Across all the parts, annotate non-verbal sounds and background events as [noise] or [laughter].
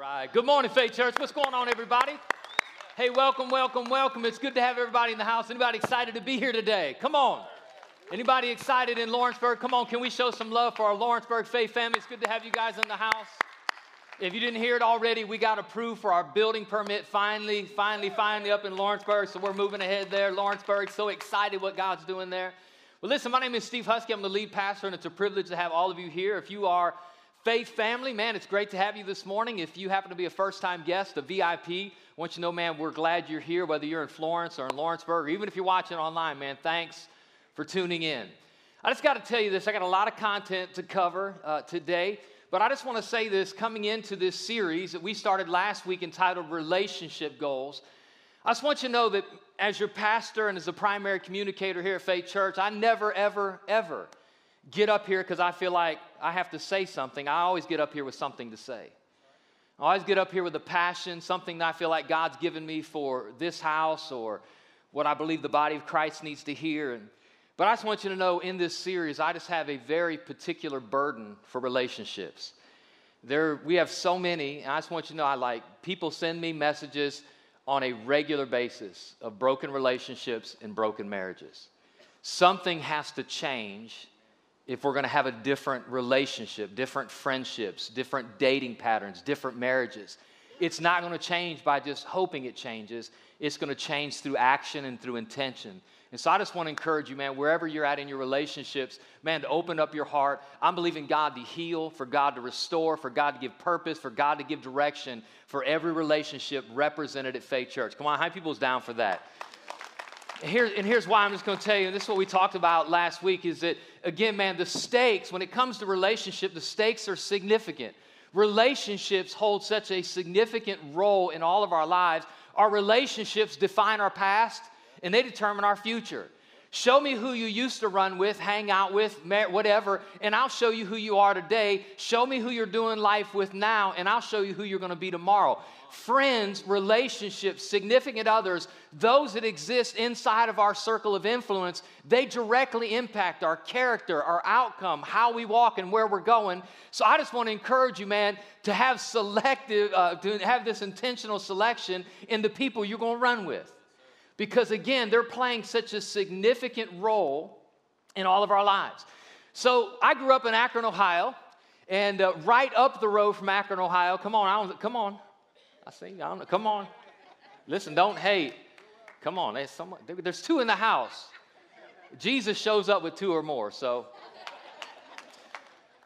right. Good morning, Faith Church. What's going on, everybody? Hey, welcome, welcome, welcome. It's good to have everybody in the house. Anybody excited to be here today? Come on. Anybody excited in Lawrenceburg? Come on, can we show some love for our Lawrenceburg Faith family? It's good to have you guys in the house. If you didn't hear it already, we got approved for our building permit finally, finally, finally up in Lawrenceburg. So we're moving ahead there. Lawrenceburg, so excited what God's doing there. Well, listen, my name is Steve Husky. I'm the lead pastor, and it's a privilege to have all of you here. If you are Faith family, man, it's great to have you this morning. If you happen to be a first time guest, a VIP, I want you to know, man, we're glad you're here, whether you're in Florence or in Lawrenceburg, or even if you're watching online, man, thanks for tuning in. I just got to tell you this I got a lot of content to cover uh, today, but I just want to say this coming into this series that we started last week entitled Relationship Goals. I just want you to know that as your pastor and as a primary communicator here at Faith Church, I never, ever, ever get up here because I feel like I have to say something. I always get up here with something to say. I always get up here with a passion, something that I feel like God's given me for this house or what I believe the body of Christ needs to hear. And, but I just want you to know in this series, I just have a very particular burden for relationships. There, we have so many, and I just want you to know I like people send me messages on a regular basis of broken relationships and broken marriages. Something has to change if we're going to have a different relationship, different friendships, different dating patterns, different marriages. It's not going to change by just hoping it changes. It's going to change through action and through intention. And so I just want to encourage you, man, wherever you're at in your relationships, man, to open up your heart. I'm believing God to heal, for God to restore, for God to give purpose, for God to give direction for every relationship represented at Faith Church. Come on, how people's down for that? Here, and here's why I'm just going to tell you, and this is what we talked about last week, is that, again, man, the stakes, when it comes to relationship, the stakes are significant. Relationships hold such a significant role in all of our lives. Our relationships define our past, and they determine our future. Show me who you used to run with, hang out with, whatever, and I'll show you who you are today. Show me who you're doing life with now, and I'll show you who you're going to be tomorrow friends, relationships, significant others, those that exist inside of our circle of influence, they directly impact our character, our outcome, how we walk, and where we're going. So I just want to encourage you, man, to have selective, uh, to have this intentional selection in the people you're going to run with. Because again, they're playing such a significant role in all of our lives. So I grew up in Akron, Ohio, and uh, right up the road from Akron, Ohio. Come on, I come on. I see. I don't. Come on. Listen, don't hate. Come on. There's, someone, there's two in the house. Jesus shows up with two or more. So,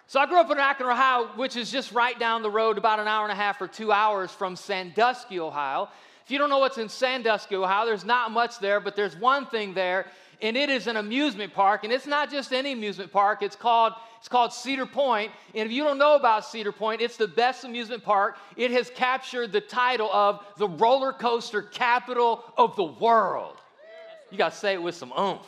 so I grew up in Akron, Ohio, which is just right down the road, about an hour and a half or two hours from Sandusky, Ohio. If you don't know what's in Sandusky, Ohio, there's not much there, but there's one thing there, and it is an amusement park. And it's not just any amusement park, it's called it's called Cedar Point. And if you don't know about Cedar Point, it's the best amusement park. It has captured the title of the roller coaster capital of the world. You got to say it with some oomph.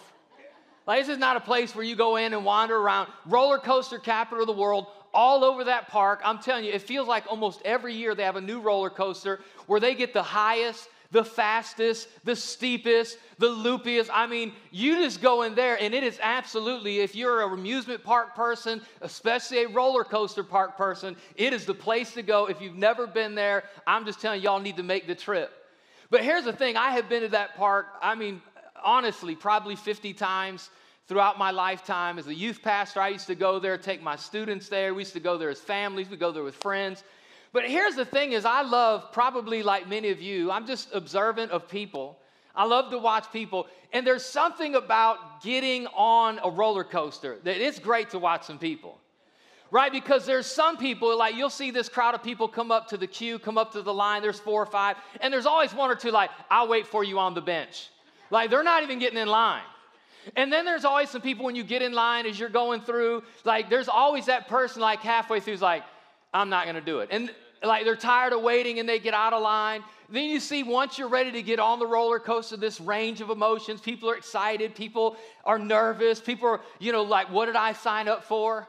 Like, this is not a place where you go in and wander around. Roller coaster capital of the world, all over that park. I'm telling you, it feels like almost every year they have a new roller coaster where they get the highest the fastest, the steepest, the loopiest. I mean, you just go in there, and it is absolutely, if you're an amusement park person, especially a roller coaster park person, it is the place to go. If you've never been there, I'm just telling y'all need to make the trip. But here's the thing I have been to that park, I mean, honestly, probably 50 times throughout my lifetime. As a youth pastor, I used to go there, take my students there. We used to go there as families, we go there with friends. But here's the thing is I love probably like many of you, I'm just observant of people. I love to watch people. And there's something about getting on a roller coaster that it's great to watch some people. Right? Because there's some people, like you'll see this crowd of people come up to the queue, come up to the line, there's four or five, and there's always one or two like, I'll wait for you on the bench. Like they're not even getting in line. And then there's always some people when you get in line as you're going through, like there's always that person like halfway through who's like, I'm not gonna do it. And like they're tired of waiting and they get out of line. Then you see once you're ready to get on the roller coaster, this range of emotions, people are excited, people are nervous, people are, you know, like, what did I sign up for?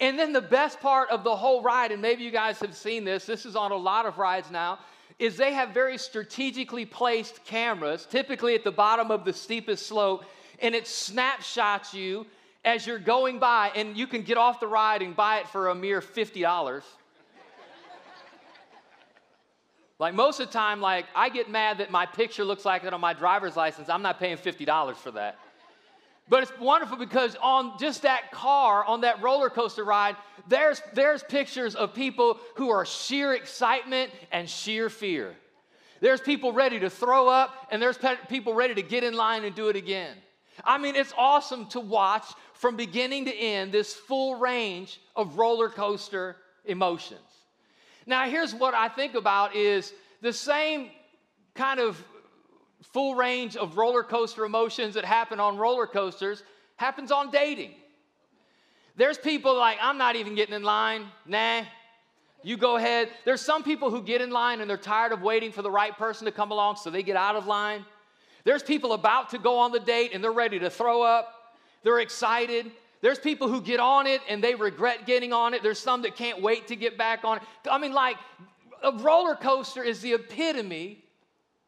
And then the best part of the whole ride, and maybe you guys have seen this, this is on a lot of rides now, is they have very strategically placed cameras, typically at the bottom of the steepest slope, and it snapshots you as you're going by, and you can get off the ride and buy it for a mere $50. Like most of the time, like I get mad that my picture looks like it on my driver's license. I'm not paying $50 for that. But it's wonderful because on just that car, on that roller coaster ride, there's, there's pictures of people who are sheer excitement and sheer fear. There's people ready to throw up, and there's people ready to get in line and do it again. I mean, it's awesome to watch from beginning to end this full range of roller coaster emotions. Now, here's what I think about is the same kind of full range of roller coaster emotions that happen on roller coasters happens on dating. There's people like, I'm not even getting in line. Nah, you go ahead. There's some people who get in line and they're tired of waiting for the right person to come along, so they get out of line. There's people about to go on the date and they're ready to throw up. They're excited. There's people who get on it and they regret getting on it. There's some that can't wait to get back on it. I mean, like, a roller coaster is the epitome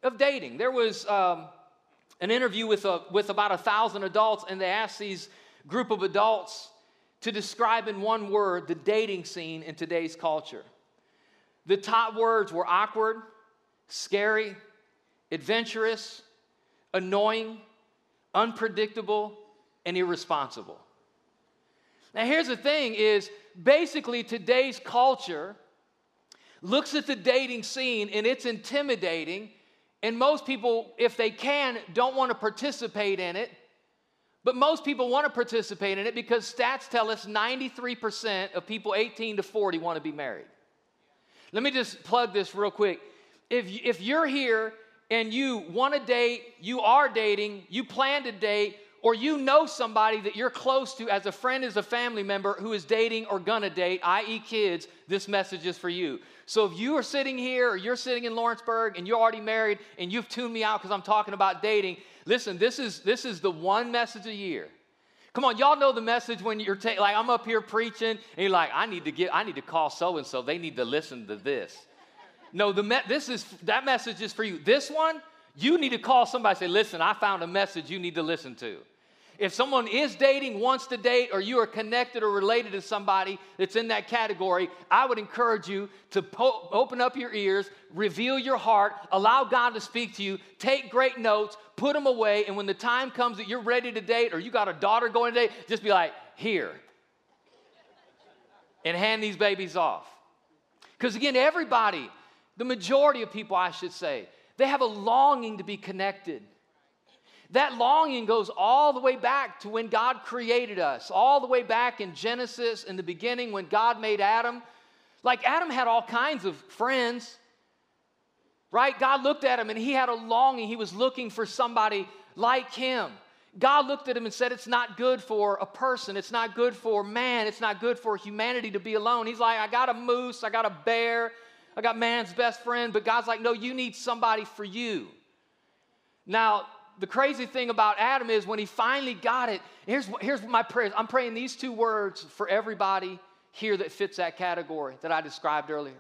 of dating. There was um, an interview with, a, with about a thousand adults, and they asked these group of adults to describe in one word the dating scene in today's culture. The top words were awkward, scary, adventurous, annoying, unpredictable, and irresponsible. Now here's the thing is basically today's culture looks at the dating scene and it's intimidating and most people, if they can, don't want to participate in it. But most people want to participate in it because stats tell us 93% of people 18 to 40 want to be married. Let me just plug this real quick. If, if you're here and you want to date, you are dating, you plan to date, or you know somebody that you're close to as a friend, as a family member who is dating or gonna date, i.e., kids, this message is for you. So if you are sitting here or you're sitting in Lawrenceburg and you're already married and you've tuned me out because I'm talking about dating, listen, this is this is the one message a year. Come on, y'all know the message when you're ta- like I'm up here preaching and you're like, I need to get, I need to call so and so. They need to listen to this. No, the me- this is that message is for you. This one, you need to call somebody. Say, listen, I found a message you need to listen to. If someone is dating, wants to date, or you are connected or related to somebody that's in that category, I would encourage you to po- open up your ears, reveal your heart, allow God to speak to you, take great notes, put them away, and when the time comes that you're ready to date or you got a daughter going to date, just be like, here. And hand these babies off. Because again, everybody, the majority of people, I should say, they have a longing to be connected. That longing goes all the way back to when God created us, all the way back in Genesis in the beginning when God made Adam. Like Adam had all kinds of friends, right? God looked at him and he had a longing. He was looking for somebody like him. God looked at him and said, It's not good for a person. It's not good for man. It's not good for humanity to be alone. He's like, I got a moose. I got a bear. I got man's best friend. But God's like, No, you need somebody for you. Now, the crazy thing about Adam is when he finally got it, here's, here's my prayer. I'm praying these two words for everybody here that fits that category that I described earlier.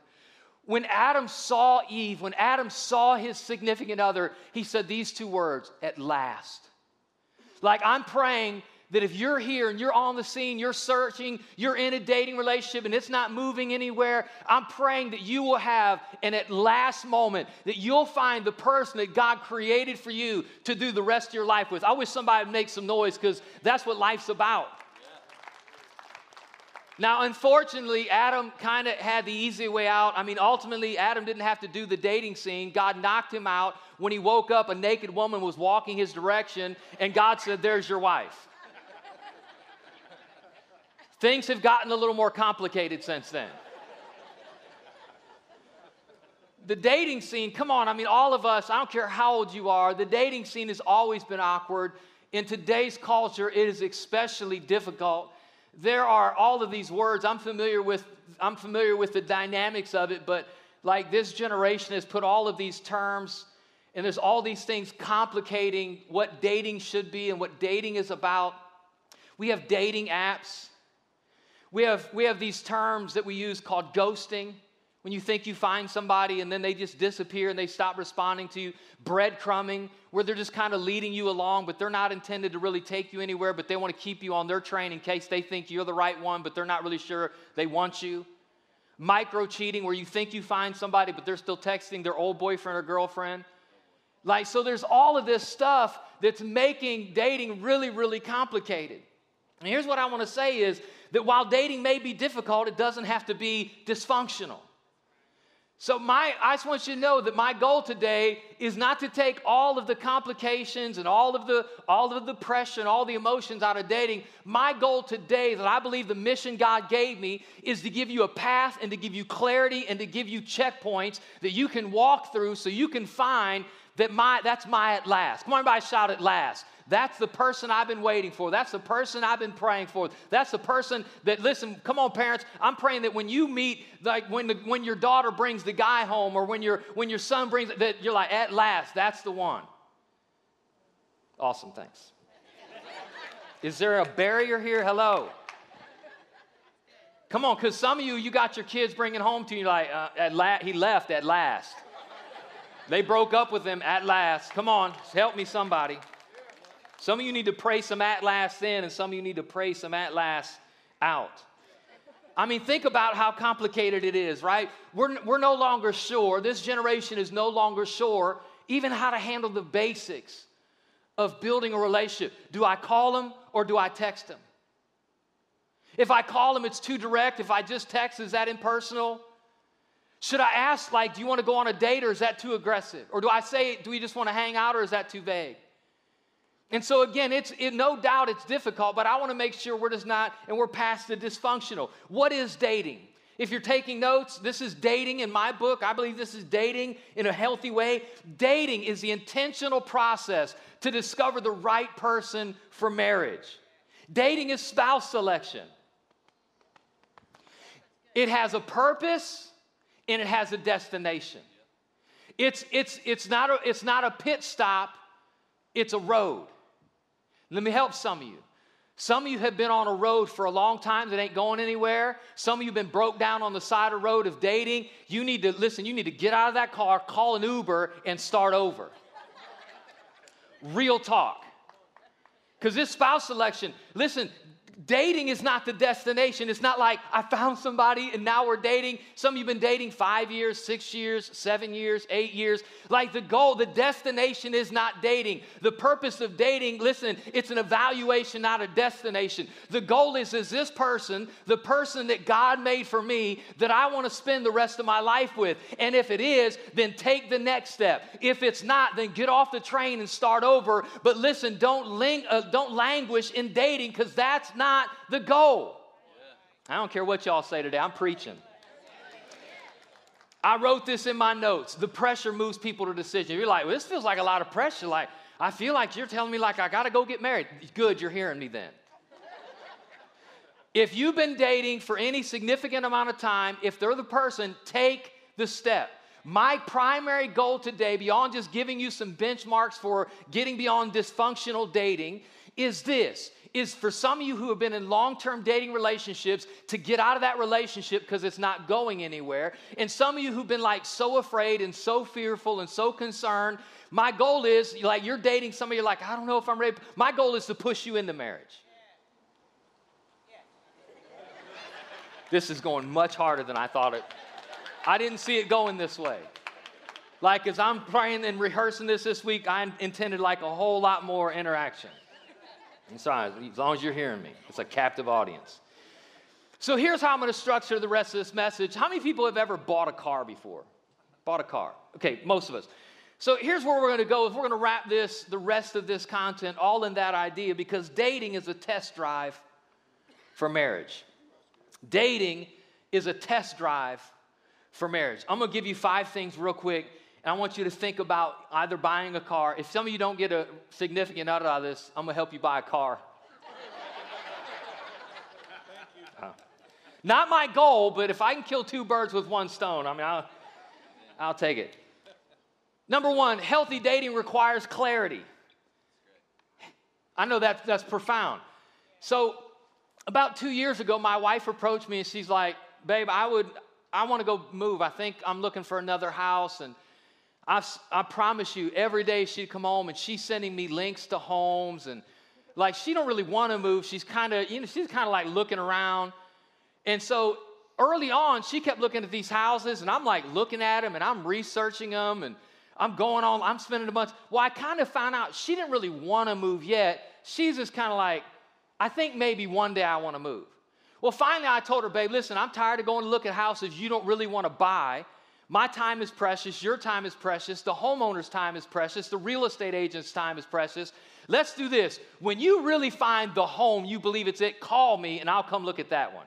When Adam saw Eve, when Adam saw his significant other, he said these two words, at last. Like I'm praying that if you're here and you're on the scene, you're searching, you're in a dating relationship and it's not moving anywhere, I'm praying that you will have an at last moment, that you'll find the person that God created for you to do the rest of your life with. I wish somebody would make some noise because that's what life's about. Now, unfortunately, Adam kind of had the easy way out. I mean, ultimately, Adam didn't have to do the dating scene. God knocked him out. When he woke up, a naked woman was walking his direction, and God said, There's your wife. Things have gotten a little more complicated since then. the dating scene, come on, I mean, all of us, I don't care how old you are, the dating scene has always been awkward. In today's culture, it is especially difficult. There are all of these words, I'm familiar with, I'm familiar with the dynamics of it, but like this generation has put all of these terms and there's all these things complicating what dating should be and what dating is about. We have dating apps. We have, we have these terms that we use called ghosting. When you think you find somebody and then they just disappear and they stop responding to you, breadcrumbing, where they're just kind of leading you along, but they're not intended to really take you anywhere, but they want to keep you on their train in case they think you're the right one, but they're not really sure they want you. micro cheating where you think you find somebody, but they're still texting their old boyfriend or girlfriend. Like, so there's all of this stuff that's making dating really, really complicated. And here's what I want to say is that while dating may be difficult, it doesn't have to be dysfunctional. So my I just want you to know that my goal today is not to take all of the complications and all of the all of the pressure and all the emotions out of dating. My goal today that I believe the mission God gave me is to give you a path and to give you clarity and to give you checkpoints that you can walk through so you can find that my that's my at last. Come on everybody shout at last. That's the person I've been waiting for. That's the person I've been praying for. That's the person that, listen, come on, parents. I'm praying that when you meet, like when, the, when your daughter brings the guy home or when, your when your son brings, that you're like, at last, that's the one. Awesome, thanks. Is there a barrier here? Hello. Come on, because some of you, you got your kids bringing home to you like, uh, at la- he left at last. They broke up with him at last. Come on, help me, somebody. Some of you need to pray some at last in, and some of you need to pray some at last out. I mean, think about how complicated it is, right? We're, we're no longer sure, this generation is no longer sure even how to handle the basics of building a relationship. Do I call them or do I text them? If I call them, it's too direct. If I just text, is that impersonal? Should I ask, like, do you want to go on a date or is that too aggressive? Or do I say, do we just want to hang out or is that too vague? And so again, it's it, no doubt it's difficult, but I want to make sure we're just not and we're past the dysfunctional. What is dating? If you're taking notes, this is dating in my book. I believe this is dating in a healthy way. Dating is the intentional process to discover the right person for marriage. Dating is spouse selection. It has a purpose and it has a destination. It's, it's, it's, not, a, it's not a pit stop, it's a road. Let me help some of you. Some of you have been on a road for a long time that ain't going anywhere. Some of you have been broke down on the side of the road of dating. You need to listen, you need to get out of that car, call an Uber, and start over. Real talk. Because this spouse selection, listen, dating is not the destination. It's not like I found somebody and now we're dating. Some of you have been dating five years, six years, seven years, eight years. Like the goal, the destination is not dating. The purpose of dating, listen, it's an evaluation, not a destination. The goal is, is this person the person that God made for me that I want to spend the rest of my life with? And if it is, then take the next step. If it's not, then get off the train and start over. But listen, don't, ling- uh, don't languish in dating because that's not not the goal. I don't care what y'all say today, I'm preaching. I wrote this in my notes. The pressure moves people to decision. You're like, well, this feels like a lot of pressure. Like, I feel like you're telling me like I gotta go get married. Good, you're hearing me then. if you've been dating for any significant amount of time, if they're the person, take the step. My primary goal today, beyond just giving you some benchmarks for getting beyond dysfunctional dating, is this is for some of you who have been in long term dating relationships to get out of that relationship because it's not going anywhere. And some of you who've been like so afraid and so fearful and so concerned. My goal is like you're dating somebody, you're like, I don't know if I'm ready. My goal is to push you into marriage. This is going much harder than I thought it. I didn't see it going this way. Like as I'm praying and rehearsing this this week, I intended like a whole lot more interaction. Sorry, as long as you're hearing me, it's a captive audience. So here's how I'm going to structure the rest of this message. How many people have ever bought a car before? Bought a car. Okay, most of us. So here's where we're going to go. Is we're going to wrap this, the rest of this content, all in that idea because dating is a test drive for marriage. Dating is a test drive for marriage. I'm going to give you five things real quick and I want you to think about either buying a car. If some of you don't get a significant out of this, I'm going to help you buy a car. [laughs] Uh, not my goal, but if I can kill two birds with one stone, I mean, I'll, I'll take it. Number one, healthy dating requires clarity. I know that that's profound. So, about two years ago, my wife approached me and she's like, "Babe, I would, I want to go move. I think I'm looking for another house and." I, I promise you, every day she'd come home and she's sending me links to homes and like she don't really want to move. She's kind of, you know, she's kind of like looking around. And so early on, she kept looking at these houses, and I'm like looking at them and I'm researching them and I'm going on, I'm spending a bunch. Well, I kind of found out she didn't really want to move yet. She's just kind of like, I think maybe one day I want to move. Well, finally, I told her, babe, listen, I'm tired of going to look at houses you don't really want to buy. My time is precious. Your time is precious. The homeowner's time is precious. The real estate agent's time is precious. Let's do this. When you really find the home you believe it's it, call me and I'll come look at that one.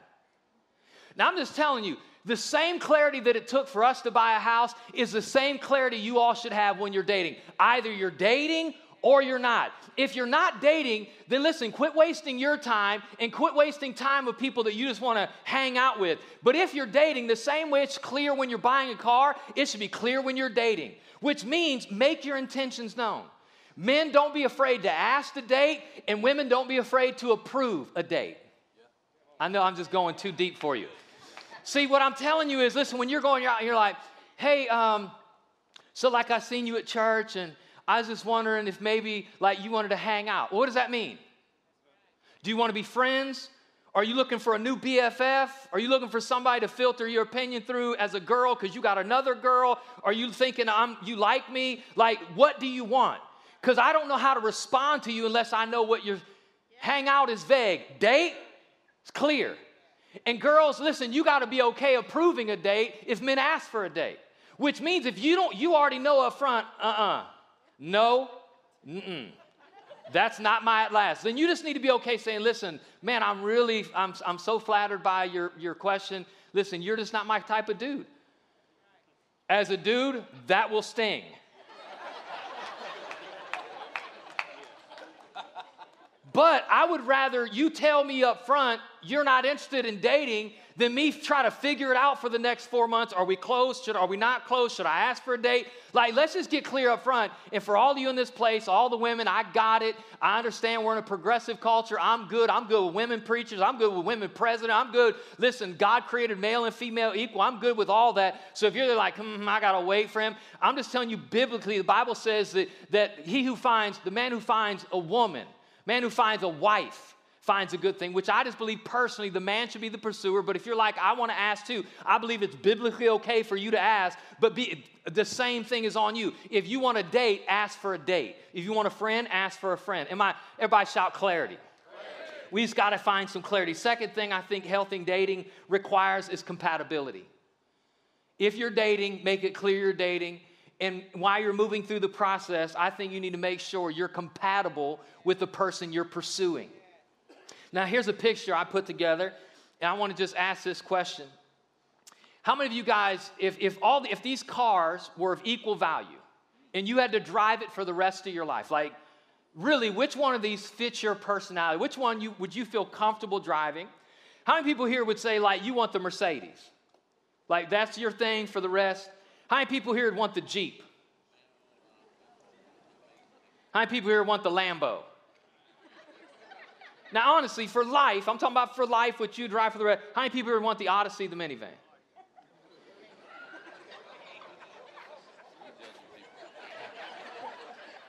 Now, I'm just telling you, the same clarity that it took for us to buy a house is the same clarity you all should have when you're dating. Either you're dating or you're not. If you're not dating, then listen, quit wasting your time and quit wasting time with people that you just want to hang out with. But if you're dating, the same way it's clear when you're buying a car, it should be clear when you're dating, which means make your intentions known. Men, don't be afraid to ask to date, and women, don't be afraid to approve a date. I know I'm just going too deep for you. See, what I'm telling you is listen, when you're going out, you're like, hey, um, so like I seen you at church, and I was just wondering if maybe like you wanted to hang out. What does that mean? Do you want to be friends? Are you looking for a new BFF? Are you looking for somebody to filter your opinion through as a girl because you got another girl? Are you thinking I'm you like me? Like what do you want? Cuz I don't know how to respond to you unless I know what your out is vague. Date? It's clear. And girls, listen, you got to be okay approving a date if men ask for a date. Which means if you don't, you already know up front, uh uh-uh. No, mm That's not my at last. Then you just need to be okay saying, listen, man, I'm really, I'm, I'm so flattered by your, your question. Listen, you're just not my type of dude. As a dude, that will sting. But I would rather you tell me up front you're not interested in dating than me try to figure it out for the next four months. Are we close? Should, are we not close? Should I ask for a date? Like, let's just get clear up front. And for all of you in this place, all the women, I got it. I understand we're in a progressive culture. I'm good. I'm good with women preachers. I'm good with women president. I'm good. Listen, God created male and female equal. I'm good with all that. So if you're like, hmm, I got to wait for him, I'm just telling you biblically, the Bible says that, that he who finds, the man who finds a woman, Man who finds a wife finds a good thing, which I just believe personally the man should be the pursuer. But if you're like, I want to ask too, I believe it's biblically okay for you to ask, but be, the same thing is on you. If you want a date, ask for a date. If you want a friend, ask for a friend. Am I, everybody shout clarity. We just got to find some clarity. Second thing I think healthy dating requires is compatibility. If you're dating, make it clear you're dating. And while you're moving through the process, I think you need to make sure you're compatible with the person you're pursuing. Now, here's a picture I put together, and I want to just ask this question. How many of you guys, if, if, all the, if these cars were of equal value and you had to drive it for the rest of your life, like really, which one of these fits your personality? Which one you, would you feel comfortable driving? How many people here would say, like, you want the Mercedes? Like, that's your thing for the rest? How many people here would want the Jeep? How many people here want the Lambo? Now, honestly, for life, I'm talking about for life, what you drive for the rest. How many people would want the Odyssey, the minivan?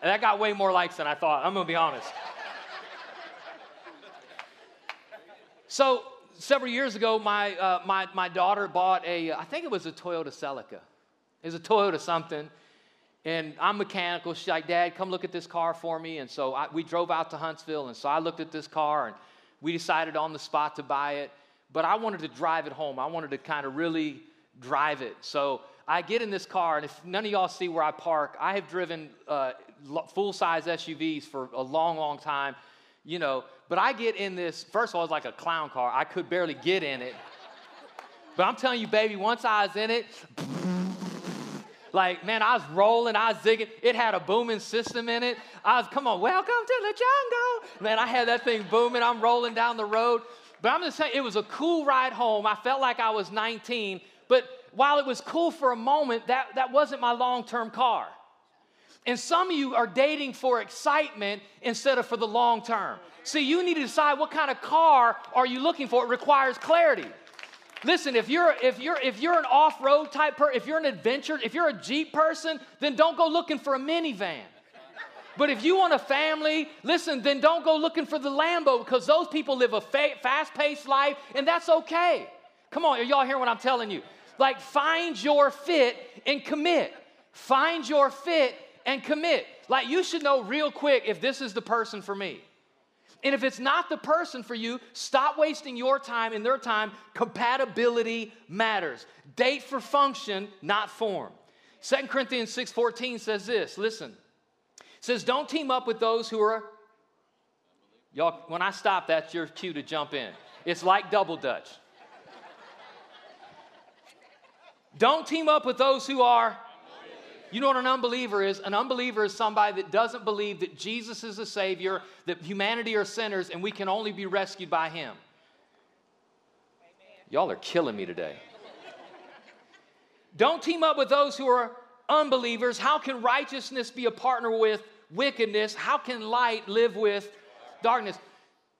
And that got way more likes than I thought. I'm gonna be honest. So several years ago, my, uh, my, my daughter bought a, I think it was a Toyota Celica. It was a Toyota something. And I'm mechanical. She's like, Dad, come look at this car for me. And so I, we drove out to Huntsville. And so I looked at this car and we decided on the spot to buy it. But I wanted to drive it home. I wanted to kind of really drive it. So I get in this car, and if none of y'all see where I park, I have driven uh, full size SUVs for a long, long time, you know. But I get in this, first of all, it's like a clown car. I could barely get in it. But I'm telling you, baby, once I was in it, [laughs] like, man, I was rolling, I was zigging. It had a booming system in it. I was, come on, welcome to the jungle. Man, I had that thing booming. I'm rolling down the road. But I'm just saying, it was a cool ride home. I felt like I was 19. But while it was cool for a moment, that, that wasn't my long term car. And some of you are dating for excitement instead of for the long term. See, you need to decide what kind of car are you looking for. It requires clarity. Listen, if you're if you're if you're an off-road type person, if you're an adventure, if you're a Jeep person, then don't go looking for a minivan. But if you want a family, listen, then don't go looking for the Lambo because those people live a fa- fast-paced life and that's okay. Come on, y'all hearing what I'm telling you? Like, find your fit and commit. Find your fit and commit. Like, you should know real quick if this is the person for me. And if it's not the person for you, stop wasting your time and their time. Compatibility matters. Date for function, not form. 2 Corinthians 6:14 says this, listen. It says, don't team up with those who are Y'all, when I stop, that's your cue to jump in. It's like double dutch. Don't team up with those who are you know what an unbeliever is? An unbeliever is somebody that doesn't believe that Jesus is the Savior, that humanity are sinners, and we can only be rescued by Him. Amen. Y'all are killing me today. Don't team up with those who are unbelievers. How can righteousness be a partner with wickedness? How can light live with darkness?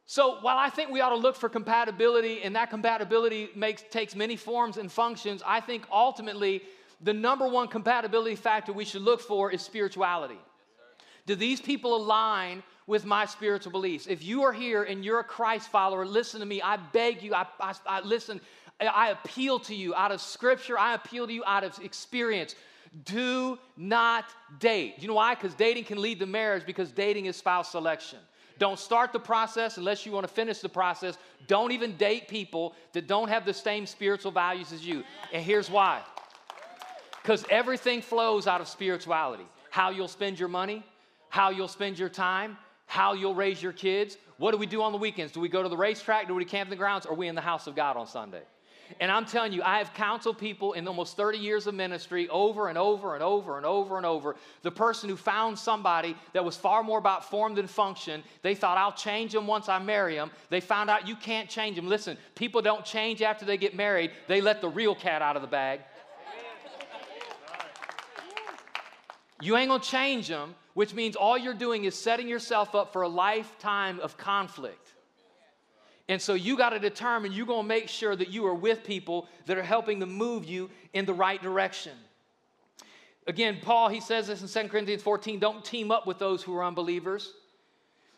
So while I think we ought to look for compatibility, and that compatibility makes, takes many forms and functions, I think ultimately the number one compatibility factor we should look for is spirituality. Do these people align with my spiritual beliefs? If you are here and you're a Christ follower, listen to me. I beg you, I, I, I listen, I appeal to you out of scripture, I appeal to you out of experience. Do not date. You know why? Because dating can lead to marriage because dating is spouse selection. Don't start the process unless you want to finish the process. Don't even date people that don't have the same spiritual values as you. And here's why because everything flows out of spirituality. How you'll spend your money, how you'll spend your time, how you'll raise your kids. What do we do on the weekends? Do we go to the racetrack? Do we camp in the grounds? Are we in the house of God on Sunday? And I'm telling you, I have counseled people in almost 30 years of ministry over and over and over and over and over. The person who found somebody that was far more about form than function, they thought, I'll change them once I marry them. They found out you can't change them. Listen, people don't change after they get married, they let the real cat out of the bag. You ain't gonna change them, which means all you're doing is setting yourself up for a lifetime of conflict. And so you got to determine you're going to make sure that you are with people that are helping to move you in the right direction. Again, Paul, he says this in 2 Corinthians 14 don't team up with those who are unbelievers.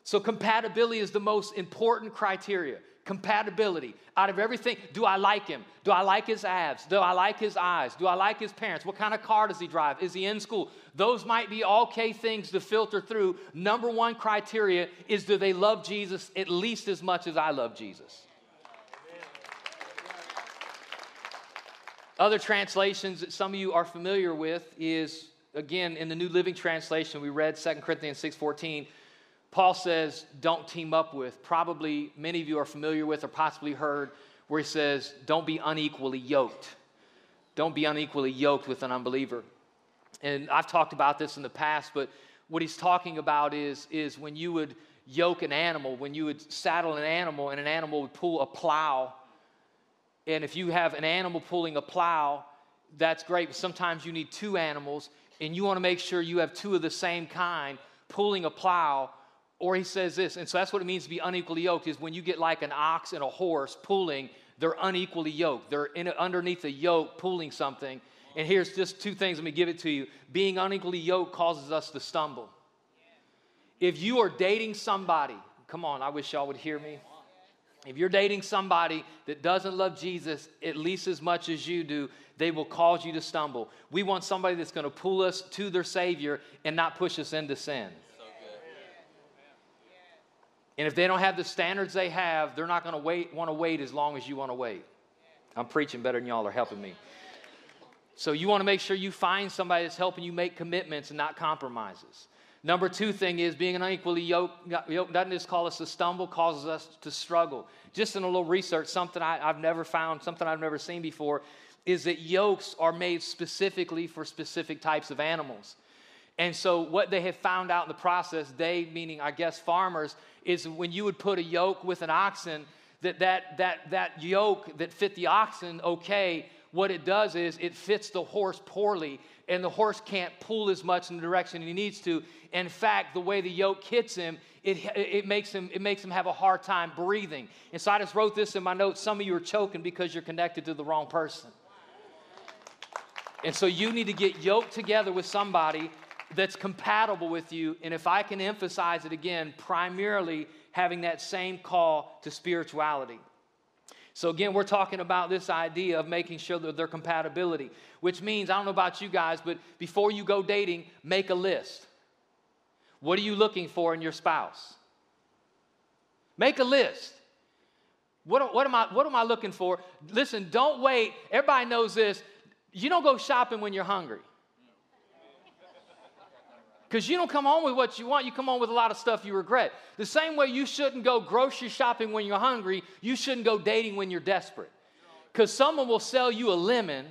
So, compatibility is the most important criteria compatibility. Out of everything, do I like him? Do I like his abs? Do I like his eyes? Do I like his parents? What kind of car does he drive? Is he in school? Those might be okay things to filter through. Number one criteria is do they love Jesus at least as much as I love Jesus? Other translations that some of you are familiar with is again in the New Living Translation we read 2 Corinthians 6:14 Paul says, don't team up with. Probably many of you are familiar with or possibly heard where he says, don't be unequally yoked. Don't be unequally yoked with an unbeliever. And I've talked about this in the past, but what he's talking about is, is when you would yoke an animal, when you would saddle an animal and an animal would pull a plow. And if you have an animal pulling a plow, that's great. But sometimes you need two animals, and you want to make sure you have two of the same kind pulling a plow or he says this, and so that's what it means to be unequally yoked is when you get like an ox and a horse pulling, they're unequally yoked. They're in, underneath a yoke pulling something. And here's just two things, let me give it to you. Being unequally yoked causes us to stumble. If you are dating somebody, come on, I wish y'all would hear me. If you're dating somebody that doesn't love Jesus at least as much as you do, they will cause you to stumble. We want somebody that's going to pull us to their Savior and not push us into sin. And if they don't have the standards they have, they're not going to wait, want to wait as long as you want to wait. I'm preaching better than y'all are helping me. So you want to make sure you find somebody that's helping you make commitments and not compromises. Number two thing is being an unequally yoked, yoked doesn't just call us to stumble, causes us to struggle. Just in a little research, something I, I've never found, something I've never seen before, is that yokes are made specifically for specific types of animals. And so, what they have found out in the process, they meaning, I guess, farmers, is when you would put a yoke with an oxen, that that, that, that yoke that fit the oxen okay, what it does is it fits the horse poorly, and the horse can't pull as much in the direction he needs to. In fact, the way the yoke hits him, it, it, makes him, it makes him have a hard time breathing. And so I just wrote this in my notes. Some of you are choking because you're connected to the wrong person. And so you need to get yoked together with somebody that's compatible with you. And if I can emphasize it again, primarily having that same call to spirituality. So, again, we're talking about this idea of making sure that their compatibility, which means, I don't know about you guys, but before you go dating, make a list. What are you looking for in your spouse? Make a list. What, what, am I, what am I looking for? Listen, don't wait. Everybody knows this. You don't go shopping when you're hungry. Because you don't come home with what you want, you come home with a lot of stuff you regret. The same way you shouldn't go grocery shopping when you're hungry, you shouldn't go dating when you're desperate. Because someone will sell you a lemon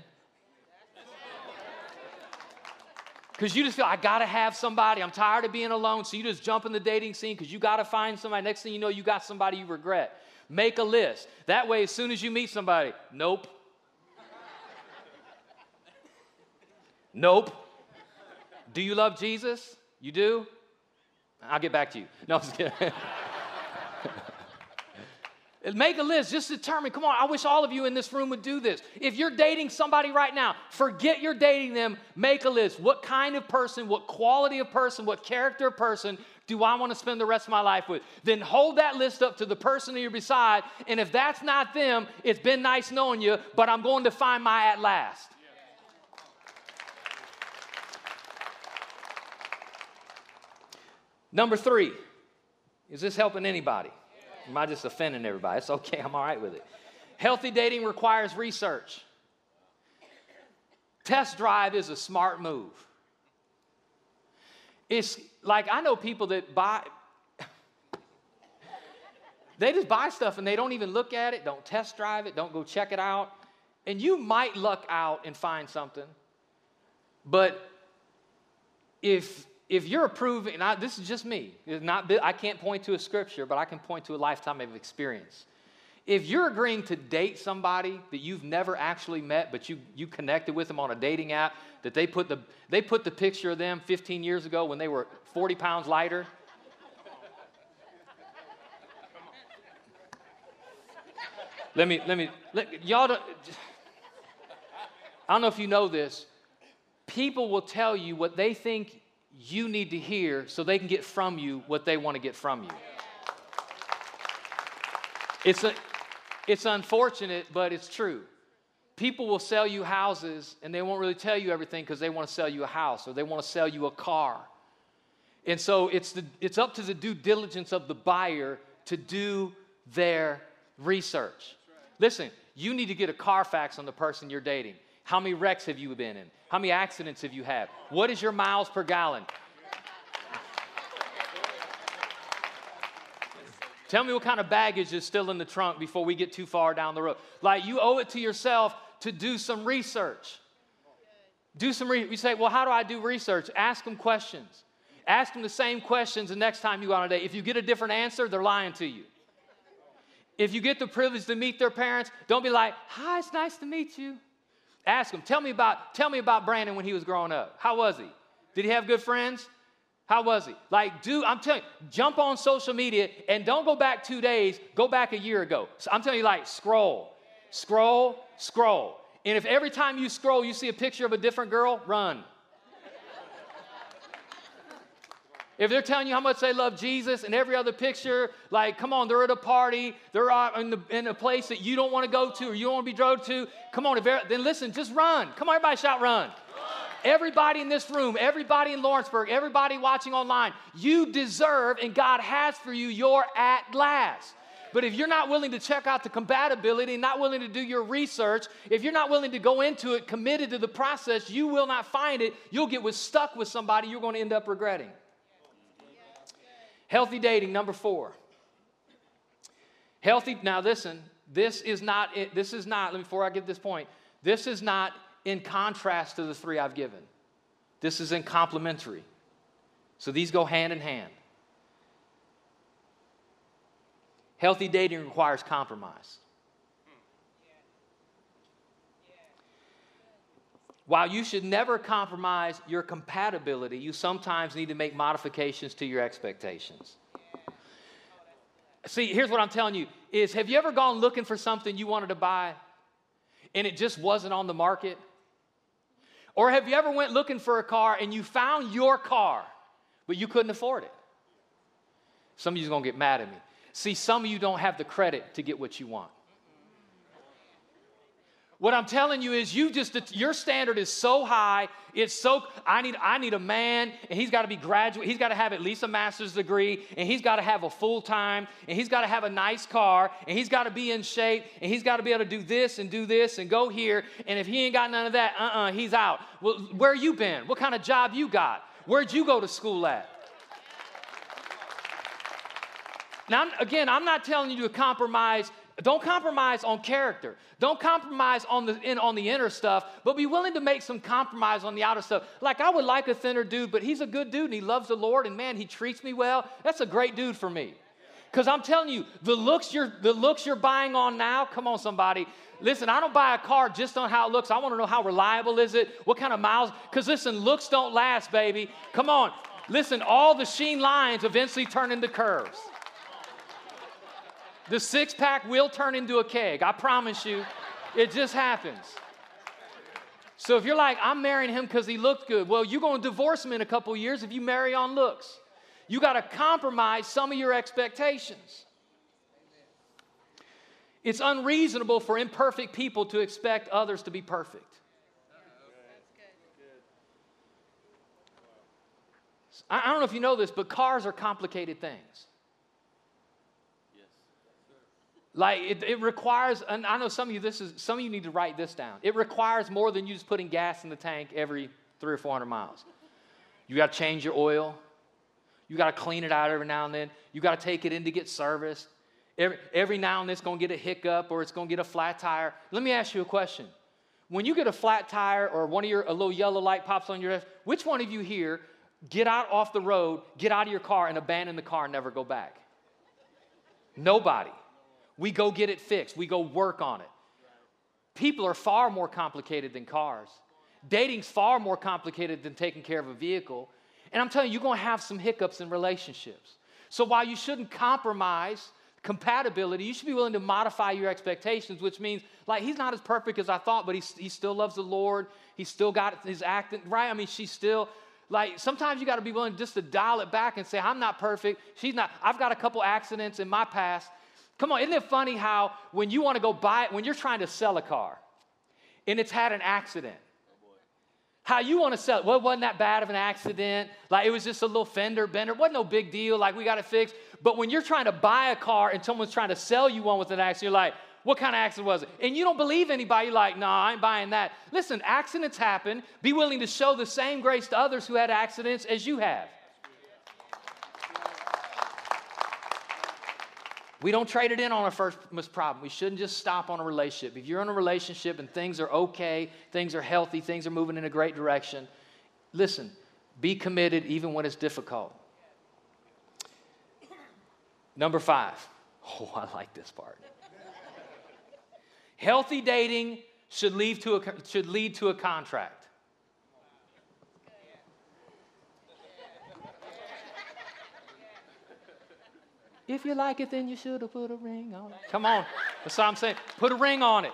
because you just feel, I gotta have somebody, I'm tired of being alone. So you just jump in the dating scene because you gotta find somebody. Next thing you know, you got somebody you regret. Make a list. That way, as soon as you meet somebody, nope. nope. Do you love Jesus? You do? I'll get back to you. No, I'm just kidding. [laughs] Make a list. Just determine. Come on, I wish all of you in this room would do this. If you're dating somebody right now, forget you're dating them. Make a list. What kind of person, what quality of person, what character of person do I want to spend the rest of my life with? Then hold that list up to the person that you're beside. And if that's not them, it's been nice knowing you, but I'm going to find my at last. Number three, is this helping anybody? Am I just offending everybody? It's okay, I'm all right with it. Healthy dating requires research. Test drive is a smart move. It's like I know people that buy, [laughs] they just buy stuff and they don't even look at it, don't test drive it, don't go check it out. And you might luck out and find something. But if if you're approving, and I, this is just me, not, I can't point to a scripture, but I can point to a lifetime of experience. If you're agreeing to date somebody that you've never actually met, but you, you connected with them on a dating app, that they put, the, they put the picture of them 15 years ago when they were 40 pounds lighter. let me, let me, let, y'all don't, I don't know if you know this. People will tell you what they think you need to hear so they can get from you what they want to get from you. It's, a, it's unfortunate, but it's true. People will sell you houses and they won't really tell you everything because they want to sell you a house or they want to sell you a car. And so it's, the, it's up to the due diligence of the buyer to do their research. Listen, you need to get a Carfax on the person you're dating. How many wrecks have you been in? How many accidents have you had? What is your miles per gallon? Tell me what kind of baggage is still in the trunk before we get too far down the road. Like you owe it to yourself to do some research. Do some research. You say, well, how do I do research? Ask them questions. Ask them the same questions the next time you go on a date. If you get a different answer, they're lying to you. If you get the privilege to meet their parents, don't be like, hi, it's nice to meet you. Ask him, tell me about, tell me about Brandon when he was growing up. How was he? Did he have good friends? How was he? Like, do I'm telling you, jump on social media and don't go back two days, go back a year ago. So I'm telling you, like, scroll, scroll, scroll. And if every time you scroll you see a picture of a different girl, run. If they're telling you how much they love Jesus and every other picture, like, come on, they're at a party, they're in, the, in a place that you don't want to go to or you don't want to be drove to, come on, then listen, just run. Come on, everybody shout run. run. Everybody in this room, everybody in Lawrenceburg, everybody watching online, you deserve and God has for you your at last. But if you're not willing to check out the compatibility, not willing to do your research, if you're not willing to go into it committed to the process, you will not find it. You'll get stuck with somebody you're going to end up regretting. Healthy dating, number four. Healthy, now listen, this is not, this is not, before I get this point, this is not in contrast to the three I've given. This is in complementary. So these go hand in hand. Healthy dating requires compromise. While you should never compromise your compatibility, you sometimes need to make modifications to your expectations. See, here's what I'm telling you is have you ever gone looking for something you wanted to buy and it just wasn't on the market? Or have you ever went looking for a car and you found your car, but you couldn't afford it? Some of you's gonna get mad at me. See, some of you don't have the credit to get what you want. What I'm telling you is you just your standard is so high. It's so I need I need a man and he's got to be graduate. He's got to have at least a master's degree and he's got to have a full time and he's got to have a nice car and he's got to be in shape and he's got to be able to do this and do this and go here and if he ain't got none of that, uh-uh, he's out. Well, where you been? What kind of job you got? Where'd you go to school at? Now, again, I'm not telling you to compromise don't compromise on character. Don't compromise on the, in, on the inner stuff, but be willing to make some compromise on the outer stuff. Like, I would like a thinner dude, but he's a good dude and he loves the Lord, and man, he treats me well. That's a great dude for me. Because I'm telling you, the looks, you're, the looks you're buying on now, come on, somebody. Listen, I don't buy a car just on how it looks. I want to know how reliable is it, what kind of miles. Because listen, looks don't last, baby. Come on. Listen, all the sheen lines eventually turn into curves. The six pack will turn into a keg. I promise you. It just happens. So if you're like, I'm marrying him because he looked good, well, you're going to divorce him in a couple years if you marry on looks. You got to compromise some of your expectations. It's unreasonable for imperfect people to expect others to be perfect. I don't know if you know this, but cars are complicated things. Like it, it, requires, and I know some of you, this is some of you need to write this down. It requires more than you just putting gas in the tank every three or four hundred miles. You got to change your oil. You got to clean it out every now and then. You got to take it in to get serviced. Every, every now and then it's to get a hiccup or it's to get a flat tire. Let me ask you a question. When you get a flat tire or one of your a little yellow light pops on your desk, which one of you here get out off the road, get out of your car and abandon the car and never go back? Nobody. We go get it fixed, we go work on it. People are far more complicated than cars. Dating's far more complicated than taking care of a vehicle. And I'm telling you, you're to have some hiccups in relationships. So while you shouldn't compromise compatibility, you should be willing to modify your expectations, which means, like, he's not as perfect as I thought, but he, he still loves the Lord. He's still got his acting, right? I mean, she's still, like, sometimes you got to be willing just to dial it back and say, I'm not perfect. She's not, I've got a couple accidents in my past. Come on, isn't it funny how when you want to go buy it, when you're trying to sell a car and it's had an accident, how you want to sell it. Well, it wasn't that bad of an accident. Like it was just a little fender bender. It wasn't no big deal. Like we got it fixed. But when you're trying to buy a car and someone's trying to sell you one with an accident, you're like, what kind of accident was it? And you don't believe anybody. You're like, nah, I ain't buying that. Listen, accidents happen. Be willing to show the same grace to others who had accidents as you have. We don't trade it in on our first problem. We shouldn't just stop on a relationship. If you're in a relationship and things are okay, things are healthy, things are moving in a great direction, listen, be committed even when it's difficult. Number five. [laughs] Oh, I like this part. Healthy dating should lead to a, should lead to a contract. If you like it, then you should have put a ring on it. Come on. That's what I'm saying. Put a ring on it.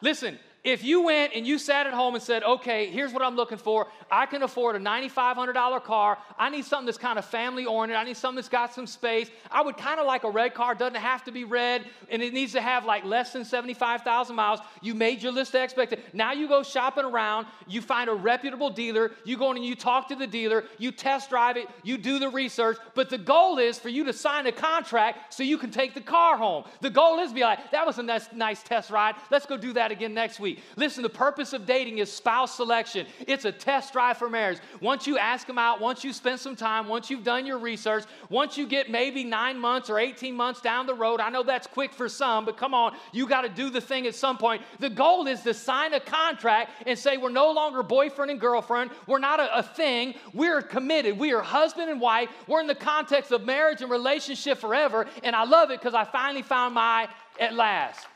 Listen, if you went and you sat at home and said, okay, here's what I'm looking for. I can afford a $9,500 car. I need something that's kind of family oriented. I need something that's got some space. I would kind of like a red car. It doesn't have to be red, and it needs to have like less than 75,000 miles. You made your list of expectations. Now you go shopping around. You find a reputable dealer. You go in and you talk to the dealer. You test drive it. You do the research. But the goal is for you to sign a contract so you can take the car home. The goal is to be like, that was a nice, nice test ride. Let's go do that again next week. Listen, the purpose of dating is spouse selection. It's a test drive for marriage. Once you ask them out, once you spend some time, once you've done your research, once you get maybe nine months or 18 months down the road, I know that's quick for some, but come on, you got to do the thing at some point. The goal is to sign a contract and say, we're no longer boyfriend and girlfriend. We're not a, a thing. We're committed. We are husband and wife. We're in the context of marriage and relationship forever. And I love it because I finally found my at last.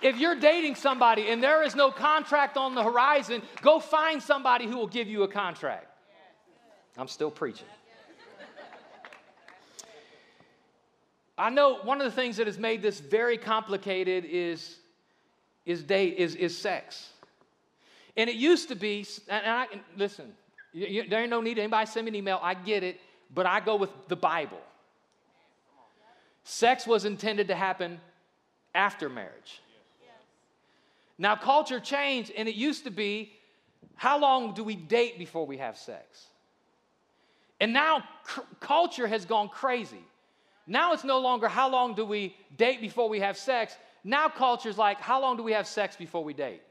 If you're dating somebody and there is no contract on the horizon, go find somebody who will give you a contract. I'm still preaching. I know one of the things that has made this very complicated is, is date is, is sex. And it used to be, and I listen, you, there ain't no need anybody send me an email. I get it, but I go with the Bible. Sex was intended to happen after marriage. Now, culture changed, and it used to be how long do we date before we have sex? And now cr- culture has gone crazy. Now it's no longer how long do we date before we have sex. Now culture's like how long do we have sex before we date?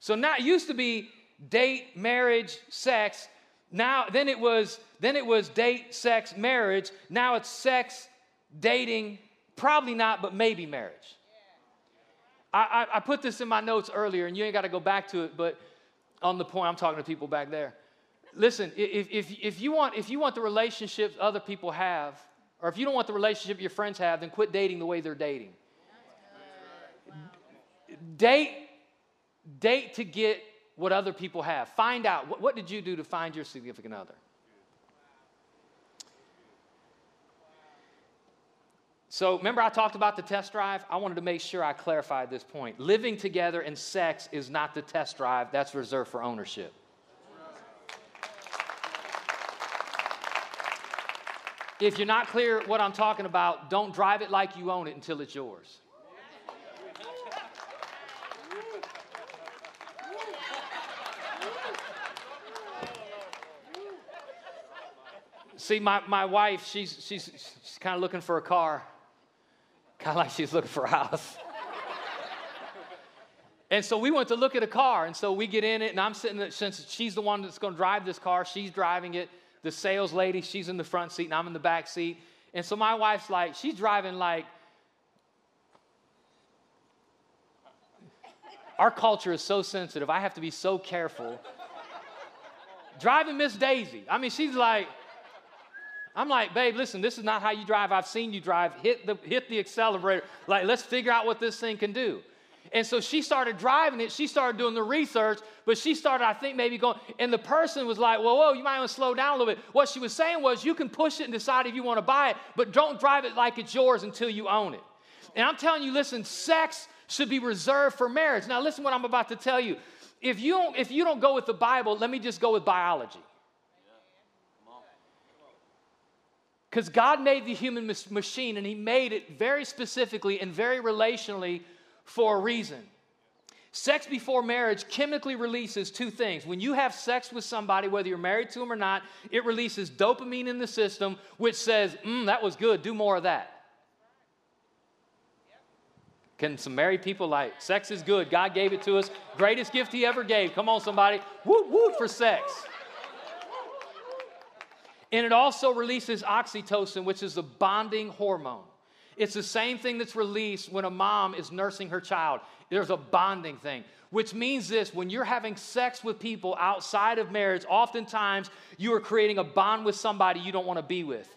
So now it used to be date, marriage, sex. Now then it was then it was date, sex, marriage. Now it's sex, dating, probably not, but maybe marriage. I, I, I put this in my notes earlier, and you ain't got to go back to it, but on the point, I'm talking to people back there. Listen, if, if, if, you want, if you want the relationships other people have, or if you don't want the relationship your friends have, then quit dating the way they're dating. Date, date to get what other people have. Find out what, what did you do to find your significant other? So, remember, I talked about the test drive? I wanted to make sure I clarified this point. Living together and sex is not the test drive, that's reserved for ownership. If you're not clear what I'm talking about, don't drive it like you own it until it's yours. See, my, my wife, she's, she's, she's kind of looking for a car kind of like she's looking for a house. [laughs] and so we went to look at a car, and so we get in it, and I'm sitting there, since she's the one that's going to drive this car, she's driving it. The sales lady, she's in the front seat, and I'm in the back seat. And so my wife's like, she's driving like, our culture is so sensitive. I have to be so careful. [laughs] driving Miss Daisy. I mean, she's like, I'm like, babe, listen, this is not how you drive. I've seen you drive. Hit the, hit the accelerator. Like, let's figure out what this thing can do. And so she started driving it. She started doing the research, but she started, I think, maybe going. And the person was like, whoa, whoa, you might want to slow down a little bit. What she was saying was, you can push it and decide if you want to buy it, but don't drive it like it's yours until you own it. And I'm telling you, listen, sex should be reserved for marriage. Now, listen what I'm about to tell you. If you don't, if you don't go with the Bible, let me just go with biology. Because God made the human machine and He made it very specifically and very relationally for a reason. Sex before marriage chemically releases two things. When you have sex with somebody, whether you're married to them or not, it releases dopamine in the system, which says, mm, that was good, do more of that. Can some married people like, sex is good, God gave it to us, greatest gift He ever gave. Come on, somebody, whoop, whoop for sex. And it also releases oxytocin, which is a bonding hormone. It's the same thing that's released when a mom is nursing her child. There's a bonding thing, which means this when you're having sex with people outside of marriage, oftentimes you are creating a bond with somebody you don't want to be with.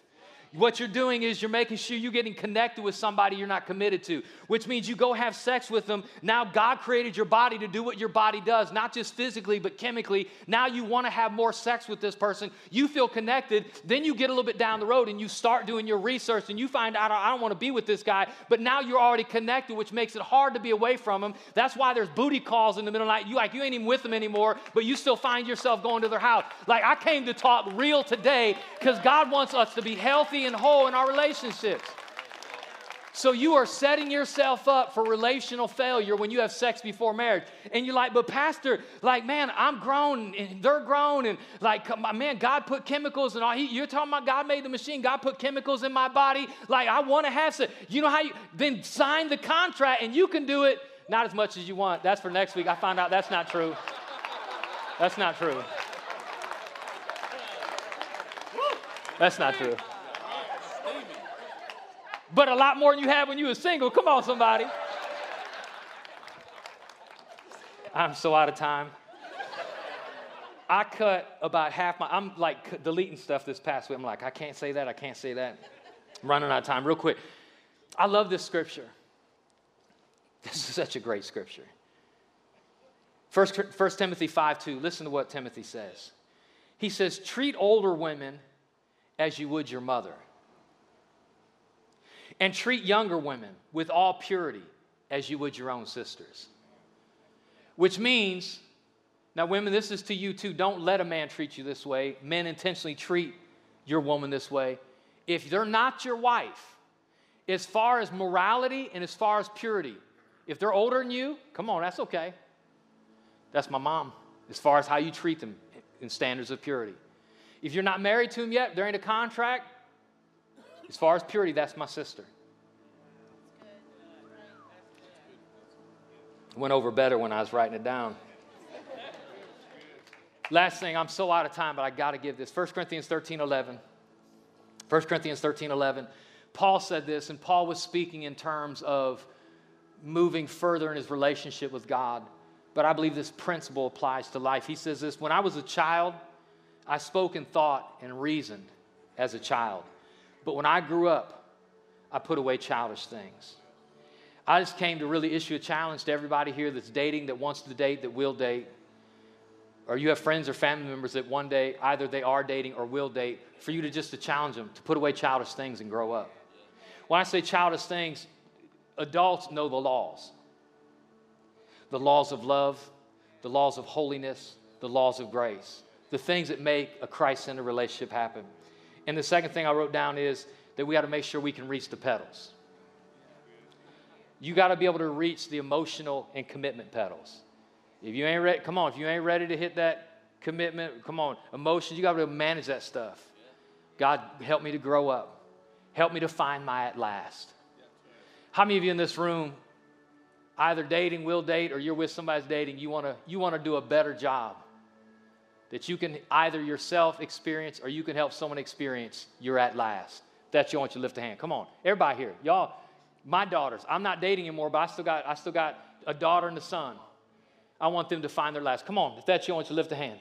What you're doing is you're making sure you're getting connected with somebody you're not committed to, which means you go have sex with them. Now, God created your body to do what your body does, not just physically, but chemically. Now, you want to have more sex with this person. You feel connected. Then you get a little bit down the road and you start doing your research and you find out, I don't want to be with this guy. But now you're already connected, which makes it hard to be away from him. That's why there's booty calls in the middle of the night. You like, you ain't even with them anymore, but you still find yourself going to their house. Like, I came to talk real today because God wants us to be healthy healthy and whole in our relationships. So you are setting yourself up for relational failure when you have sex before marriage. And you're like, but pastor, like, man, I'm grown and they're grown. And like, man, God put chemicals and all. He, you're talking about God made the machine. God put chemicals in my body. Like, I want to have sex. You know how you, then sign the contract and you can do it not as much as you want. That's for next week. I found out that's not true. That's not true. That's not true but a lot more than you had when you were single. Come on, somebody. I'm so out of time. I cut about half my, I'm like deleting stuff this past week. I'm like, I can't say that, I can't say that. I'm running out of time. Real quick. I love this scripture. This is such a great scripture. 1, 1 Timothy 5 2. Listen to what Timothy says. He says, Treat older women as you would your mother and treat younger women with all purity as you would your own sisters. Which means, now, women, this is to you too. Don't let a man treat you this way. Men intentionally treat your woman this way. If they're not your wife, as far as morality and as far as purity, If they're older than you, come on, that's okay. That's my mom, as far as how you treat them in standards of purity. If you're not married to them yet, there ain't a contract, as far as purity, that's my sister. Went over better when I was writing it down. Last thing, I'm so out of time, but I got to give this. 1 Corinthians 13 11. 1 Corinthians 13 11. Paul said this, and Paul was speaking in terms of moving further in his relationship with God. But I believe this principle applies to life. He says this When I was a child, I spoke and thought and reasoned as a child. But when I grew up, I put away childish things. I just came to really issue a challenge to everybody here that's dating, that wants to date, that will date. Or you have friends or family members that one day either they are dating or will date, for you to just to challenge them to put away childish things and grow up. When I say childish things, adults know the laws the laws of love, the laws of holiness, the laws of grace, the things that make a Christ centered relationship happen. And the second thing I wrote down is that we got to make sure we can reach the pedals. You got to be able to reach the emotional and commitment pedals. If you ain't ready, come on, if you ain't ready to hit that commitment, come on, emotions, you got to manage that stuff. God, help me to grow up. Help me to find my at last. How many of you in this room, either dating, will date, or you're with somebody's dating, you want to you want to do a better job that you can either yourself experience or you can help someone experience you're at last. That's you. I want you to lift a hand. Come on. Everybody here. Y'all, my daughters, I'm not dating anymore, but I still got I still got a daughter and a son. I want them to find their last. Come on. If that's you, I want you to lift a hand.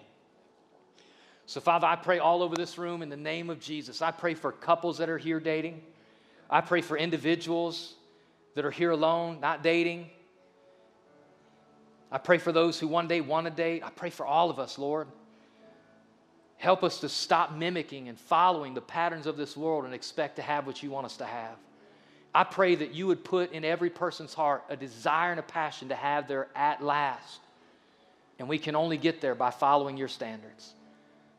So, Father, I pray all over this room in the name of Jesus. I pray for couples that are here dating. I pray for individuals that are here alone, not dating. I pray for those who one day want to date. I pray for all of us, Lord. Help us to stop mimicking and following the patterns of this world and expect to have what you want us to have. I pray that you would put in every person's heart a desire and a passion to have their at last. And we can only get there by following your standards.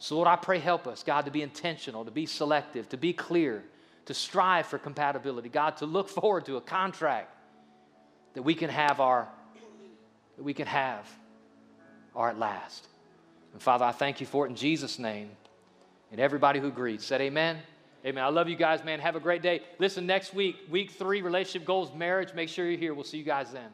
So, Lord, I pray help us, God, to be intentional, to be selective, to be clear, to strive for compatibility. God, to look forward to a contract that we can have our that we can have our at last. And Father, I thank you for it in Jesus' name. And everybody who agreed said, Amen. Amen. I love you guys, man. Have a great day. Listen, next week, week three, relationship goals, marriage, make sure you're here. We'll see you guys then.